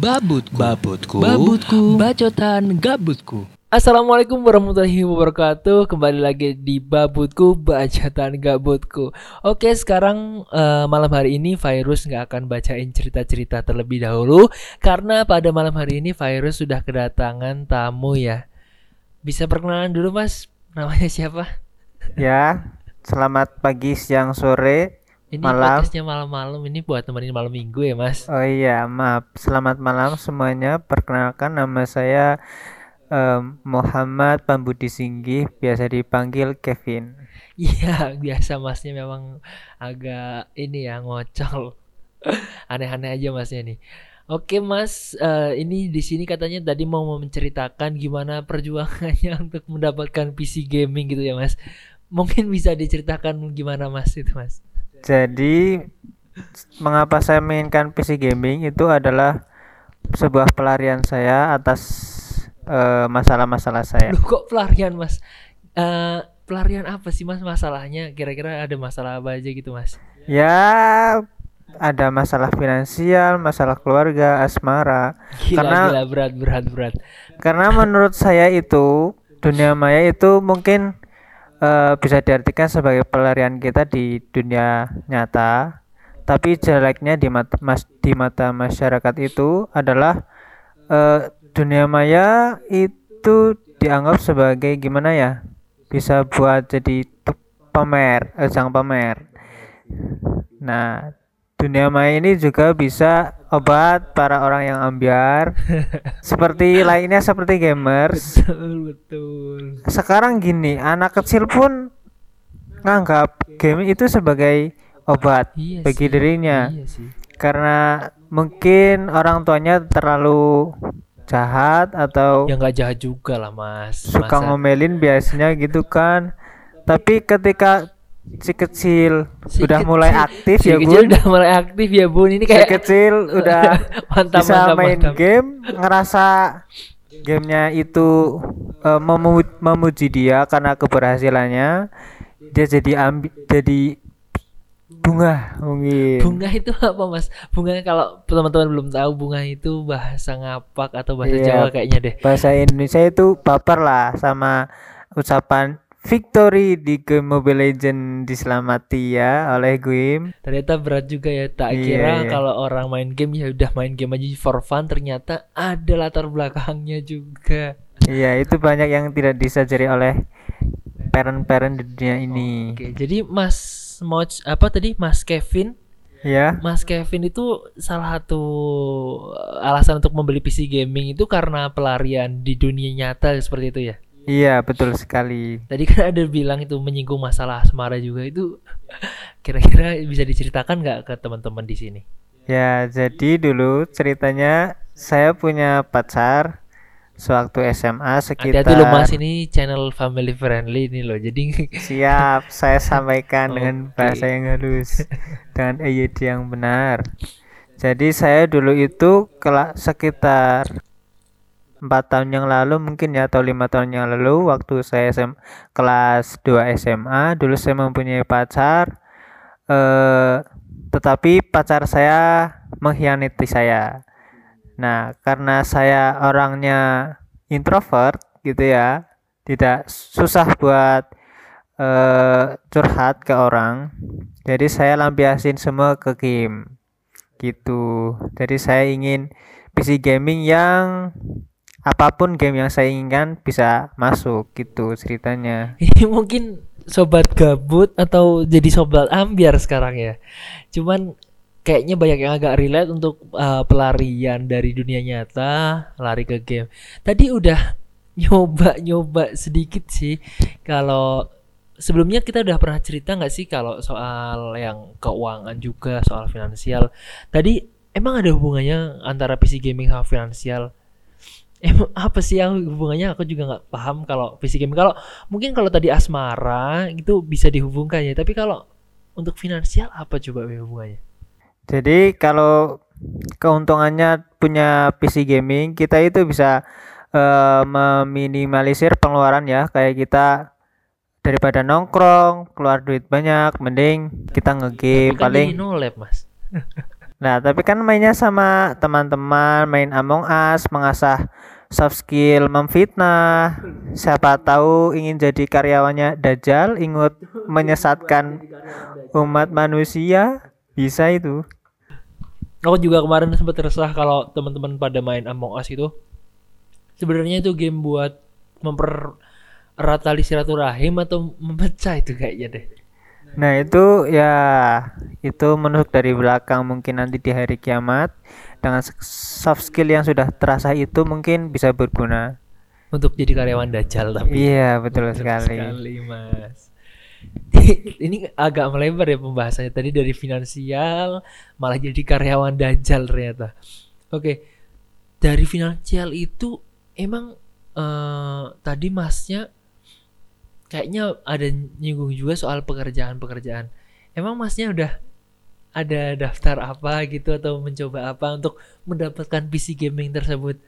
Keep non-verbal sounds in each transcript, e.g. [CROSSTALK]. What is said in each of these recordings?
Babutku. Babutku. Babutku. Bacotan gabutku. Assalamualaikum warahmatullahi wabarakatuh Kembali lagi di Babutku Bacaan Gabutku Oke sekarang eh, malam hari ini Virus nggak akan bacain cerita-cerita terlebih dahulu Karena pada malam hari ini Virus sudah kedatangan tamu ya Bisa perkenalan dulu mas Namanya siapa? Ya, selamat pagi, siang, sore. Ini Malam. podcastnya malam-malam Ini buat temenin malam minggu ya mas Oh iya, maaf. Selamat malam semuanya. Perkenalkan nama saya em, Muhammad Pambudi Singgih, biasa dipanggil Kevin. Iya [LAUGHS] biasa masnya memang agak ini ya ngocol [LAUGHS] aneh-aneh aja masnya nih Oke mas eh, ini di sini katanya tadi mau menceritakan gimana perjuangannya [LAUGHS] untuk mendapatkan PC gaming gitu ya mas mungkin bisa diceritakan gimana mas itu mas Jadi, mengapa saya mainkan PC gaming itu adalah sebuah pelarian saya atas eh, masalah-masalah saya. Loh kok pelarian mas Eh, pelarian apa sih mas masalahnya kira-kira ada masalah apa aja gitu mas Ya, ada masalah finansial, masalah keluarga, asmara. gila Karena- gila berat berat berat Karena menurut saya itu dunia maya itu mungkin eh, bisa diartikan sebagai pelarian kita di dunia nyata, tapi jeleknya di mata mas di mata masyarakat itu adalah eh, dunia maya itu dianggap sebagai gimana ya? Bisa buat jadi pamer, ajang pamer. Nah, dunia maya ini juga bisa obat para orang yang ambiar. [LAUGHS] Seperti lainnya seperti gamers. betul betul. Sekarang gini, anak kecil pun nganggap game itu sebagai obat Iya bagi sih, dirinya. iya sih. Karena mungkin orang tuanya terlalu jahat atau ya nggak jahat juga lah mas. suka Masa- ngomelin biasanya gitu kan. Tapi ketika si kecil. Si udah kecil- mulai aktif si ya kecil bun, udah mulai aktif ya bun. Ini si kayak kecil [LAUGHS] udah mantap bisa mantap main mantap. game ngerasa gamenya itu eh, memu- memuji dia karena keberhasilannya. Dia jadi ambi jadi bunga mungkin. Bunga itu apa mas? Bunga kalau teman-teman belum tahu bunga itu bahasa ngapak atau bahasa Iya. Jawa kayaknya deh. bahasa Indonesia itu baper lah sama ucapan victory di game Mobile Legend diselamati ya oleh Guim ternyata berat juga ya tak Iya, kira iya. kalau orang main game ya udah main game aja for fun ternyata ada latar belakangnya juga. Iya itu banyak yang tidak disadari oleh parent-parent di dunia ini. Oke jadi mas mau apa tadi? Mas Kevin? Ya Mas Kevin itu salah satu uh, alasan untuk membeli PC gaming itu karena pelarian di dunia nyata seperti itu ya. Iya betul sekali Tadi kan ada bilang itu menyinggung masalah asmara juga itu [LAUGHS] kira-kira bisa diceritakan nggak ke teman-teman di sini? Ya, jadi dulu ceritanya saya punya pacar sewaktu SMA sekitar Hati-hati loh Mas ini channel family friendly ini loh. Jadi [LAUGHS] Siap, saya sampaikan dengan Oke. bahasa yang halus dengan EYD yang benar. Jadi saya dulu itu kela- sekitar empat tahun yang lalu mungkin ya atau lima tahun yang lalu waktu saya SM, kelas 2 SMA dulu saya mempunyai pacar eh tetapi pacar saya mengkhianati saya. Nah, karena saya orangnya introvert gitu ya, tidak susah buat eh curhat ke orang. Jadi saya lampiasin semua ke game. Gitu. Jadi saya ingin PC gaming yang apa pun game yang saya inginkan bisa masuk gitu ceritanya. [LAUGHS] ini mungkin sobat gabut atau jadi sobat ambiar sekarang ya. Cuman kayaknya banyak yang agak relate untuk uh, pelarian dari dunia nyata, lari ke game. Tadi udah [LAUGHS] nyoba-nyoba sedikit sih kalau sebelumnya kita udah pernah cerita nggak sih kalau soal yang keuangan juga, soal finansial. Tadi emang ada hubungannya antara PC gaming sama finansial? Emang apa sih yang hubungannya? Aku juga nggak paham kalau PC gaming. Kalau mungkin kalau tadi asmara itu bisa dihubungkan ya, tapi kalau untuk finansial apa coba hubungannya? Jadi kalau keuntungannya punya PC gaming, kita itu bisa eh, meminimalisir pengeluaran ya. Kayak kita daripada nongkrong keluar duit banyak, mending kita ngegame kan paling no lab, Mas. [LAUGHS] Nah, tapi kan mainnya sama teman-teman, main Among Us, mengasah soft skill, memfitnah. Siapa tahu ingin jadi karyawannya Dajjal, ingat menyesatkan umat manusia, bisa itu. Aku juga kemarin sempat resah kalau teman-teman pada main Among Us itu. Sebenarnya itu game buat mempererat tali silaturahim atau memecah itu kayaknya deh. Nah, itu ya itu menusuk dari belakang mungkin nanti di hari kiamat dengan soft skill yang sudah terasa itu mungkin bisa berguna. Untuk jadi karyawan Dajjal tapi. Iya, betul Betul sekali. sekali, Mas. [LAUGHS] ini agak melebar ya pembahasannya tadi dari finansial malah jadi karyawan Dajjal ternyata. Oke. Dari finansial itu emang eh, tadi Masnya kayaknya ada nyinggung juga soal pekerjaan-pekerjaan. Emang Masnya udah ada daftar apa gitu atau mencoba apa untuk mendapatkan PC gaming tersebut?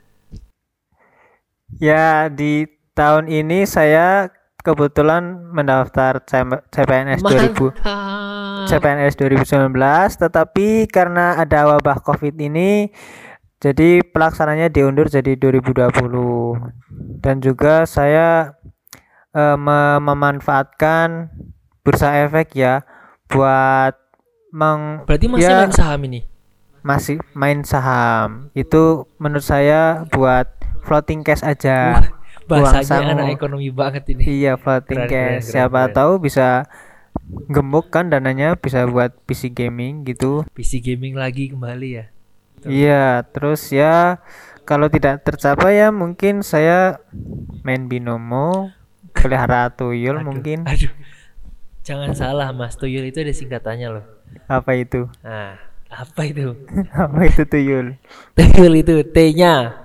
Ya, di tahun ini saya kebetulan mendaftar C- CPNS 2000 Mantap. CPNS 2019 tetapi karena ada wabah Covid ini jadi pelaksananya diundur jadi 2020 dan juga saya eh, me- memanfaatkan bursa efek ya buat meng Berarti masih ya, main saham ini? masih main saham itu menurut saya buat floating cash aja bahasanya anak ekonomi banget ini. Iya floating Keren, cash. keren, Siapa keren. tahu bisa gemuk kan dananya bisa buat PC gaming gitu. PC gaming lagi kembali ya. Iya, terus ya kalau tidak tercapai ya mungkin saya main binomo, pelihara tuyul Aduh, mungkin. Aduh. Jangan salah Mas, tuyul itu ada singkatannya loh. Apa itu? Nah, apa itu? [LAUGHS] Apa itu tuyul? Tuyul itu T-nya.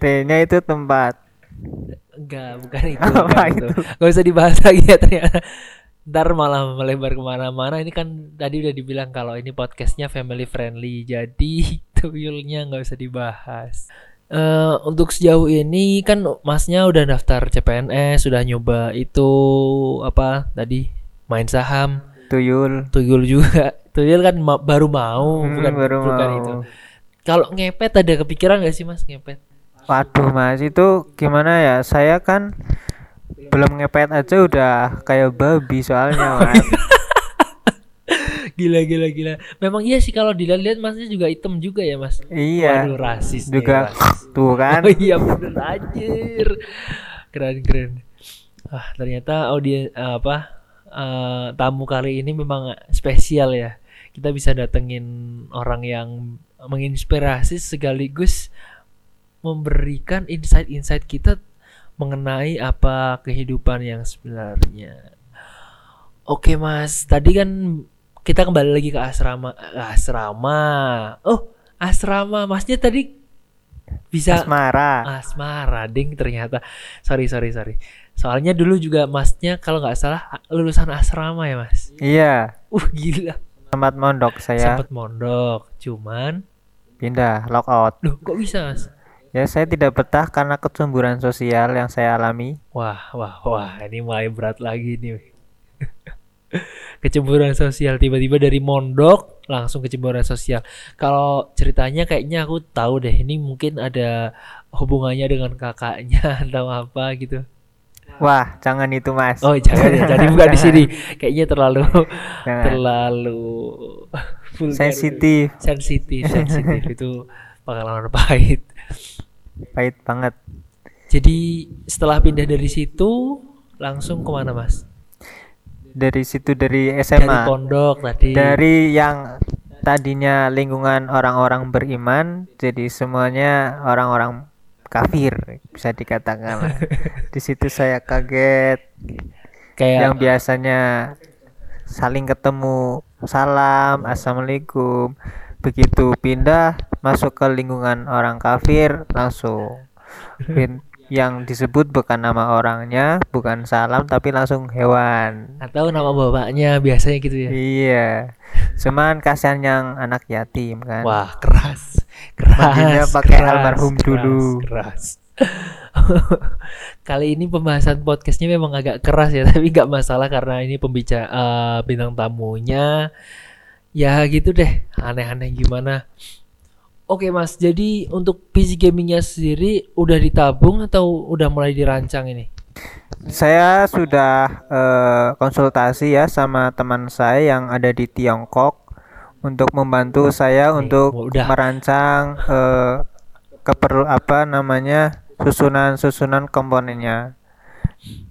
T-nya itu tempat. Enggak, bukan itu. [LAUGHS] Apa bukan itu? Gak usah dibahas [LAUGHS] lagi ya ternyata. Ntar malah melebar ke mana-mana. Ini kan tadi udah dibilang kalau ini podcastnya family friendly. Jadi tuyulnya nggak usah dibahas. Eh untuk sejauh ini kan masnya udah daftar CPNS, sudah nyoba itu apa tadi main saham, Tuyul. tuyul juga. [LAUGHS] Tuyul kan ma- baru mau, Hmm, bukan baru bukan mau. itu. Kalau ngepet ada kepikiran gak sih mas ngepet? Waduh mas itu gimana ya? Saya kan belum ngepet aja udah kayak babi soalnya [LAUGHS] mas. Gila gila gila. Memang iya sih kalau dilihat masnya juga hitam juga ya mas. iya. Waduh rasis nih, Juga rasis. tuh kan. [LAUGHS] Oh iya bener anjir. Keren keren. Ah ternyata audien apa eh, tamu kali ini memang spesial ya. Kita bisa datengin orang yang menginspirasi sekaligus memberikan insight-insight kita mengenai apa kehidupan yang sebenarnya. Oke mas, tadi kan kita kembali lagi ke asrama. Asrama. Oh asrama, masnya tadi bisa Asmara. asmara ding ternyata sorry sorry sorry soalnya dulu juga masnya kalau nggak salah lulusan asrama ya mas Iya, uh gila tempat mondok saya sempet mondok cuman pindah lockout. loh kok bisa mas Ya saya tidak betah karena kecemburuan sosial yang saya alami. wah wah wah ini mulai berat lagi nih [LAUGHS] kecemburuan sosial tiba-tiba dari mondok langsung kecemburuan sosial kalau ceritanya kayaknya aku tahu deh ini mungkin ada hubungannya dengan kakaknya [LAUGHS] atau apa gitu Wah, jangan itu mas. Oh jangan ya, jadi bukan di sini. [LAUGHS] Kayaknya terlalu [LAUGHS] Jangan. terlalu. Sensitif, sensitif, sensitif itu pengalaman pahit. pahit banget. Jadi setelah pindah dari situ langsung ke mana mas? Dari situ dari Dari SMA, pondok tadi. dari yang tadinya lingkungan orang-orang beriman, jadi semuanya orang-orang kafir bisa dikatakan. [LAUGHS] Di situ saya kaget. kayak yang biasanya saling ketemu salam assalamualaikum begitu pindah masuk ke lingkungan orang kafir langsung pin- yang disebut bukan nama orangnya bukan salam tapi langsung hewan atau nama bapaknya biasanya gitu ya. iya cuman kasihan yang anak yatim kan Wah keras, keras. Mandinya pakai keras, almarhum keras, dulu. Keras. [LAUGHS] Kali ini pembahasan podcastnya memang agak keras ya, [LAUGHS] tapi nggak masalah karena ini pembicara bintang tamunya ya gitu deh aneh-aneh gimana oke mas jadi untuk PC gamingnya sendiri udah ditabung atau udah mulai dirancang ini Saya sudah eh, konsultasi ya sama teman saya yang ada di Tiongkok untuk membantu saya untuk udah. merancang eh, keperlu apa namanya susunan-susunan komponennya.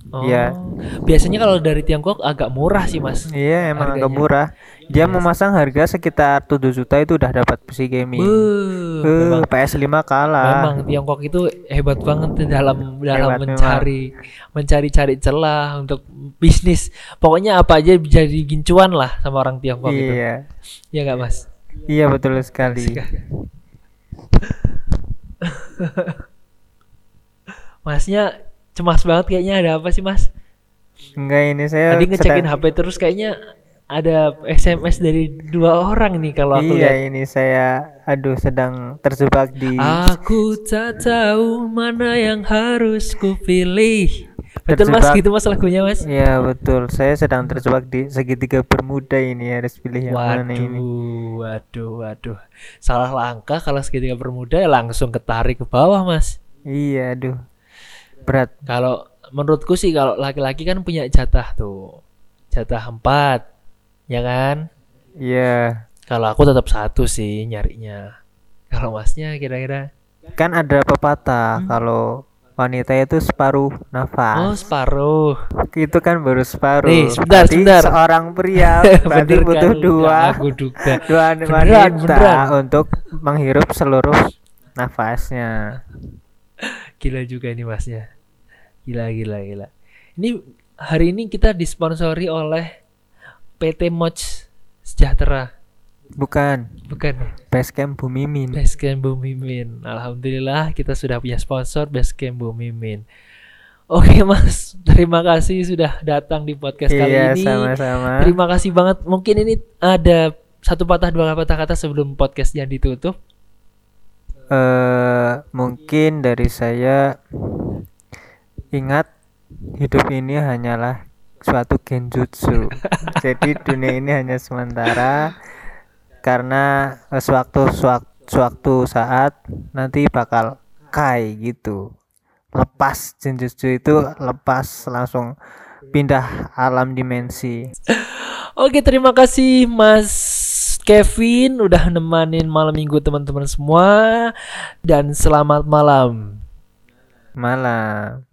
oh Iya. biasanya kalau dari Tiongkok agak murah sih mas Iya, emang agak Harganya. murah. Dia Yes. memasang harga sekitar 7 juta itu udah dapat PC gaming. Eh, memang PS5 kalah. Memang Tiongkok itu hebat banget dalam dalam Hebat mencari mencari-cari celah untuk bisnis. Pokoknya apa aja jadi gincuan lah sama orang Tiongkok itu. Iya. Ya nggak Mas? Iya betul sekali. [LAUGHS] Masnya cemas banget kayaknya ada apa sih Mas? Enggak ini saya Tadi ngecekin sedang- HP terus kayaknya ada SMS dari dua orang nih kalau aku Iya lihat. ini saya aduh sedang terjebak di Aku tak tahu mana yang harus ku pilih. Betul Mas gitu Mas lagunya Mas? Iya betul saya sedang terjebak di segitiga bermuda ini harus pilih yang mana ini. Waduh, waduh, waduh. Salah langkah kalau segitiga bermuda ya langsung ketarik ke bawah, Mas. Iya aduh berat. Kalau menurutku sih kalau laki-laki kan punya jatah tuh. Jatah empat, ya kan? Iya Kalau aku tetap satu sih nyarinya. [LAUGHS] Kalau masnya kira-kira kan ada pepatah Hmm. kalau wanita itu separuh Oh nafas. separuh itu kan baru separuh. Nih, sebentar, Berarti sebentar. Seorang pria [LAUGHS] berarti butuh kan? dua Aku duga [LAUGHS] dua Beneran, wanita beneran. untuk menghirup seluruh nafasnya. Gila juga ini masnya Gila gila gila Ini hari ini kita disponsori oleh PT Moch Sejahtera. Bukan. Bukan ya? Basecamp Bumimin. Basecamp Bumimin Alhamdulillah kita sudah punya sponsor Basecamp Bumimin Oke mas. Terima kasih sudah datang di podcast kali Iya, ini. sama-sama. Terima kasih banget. Mungkin ini ada satu patah dua patah kata sebelum podcastnya ditutup. Eh mungkin dari saya ingat hidup ini hanyalah suatu genjutsu. [LAUGHS] Jadi dunia ini hanya sementara karena eh, sewaktu sewak- sewaktu saat nanti bakal kai gitu. Lepas genjutsu itu lepas langsung pindah alam dimensi. Oke, terima kasih Mas Kevin udah nemanin malam minggu teman-teman semua dan selamat malam. Malam.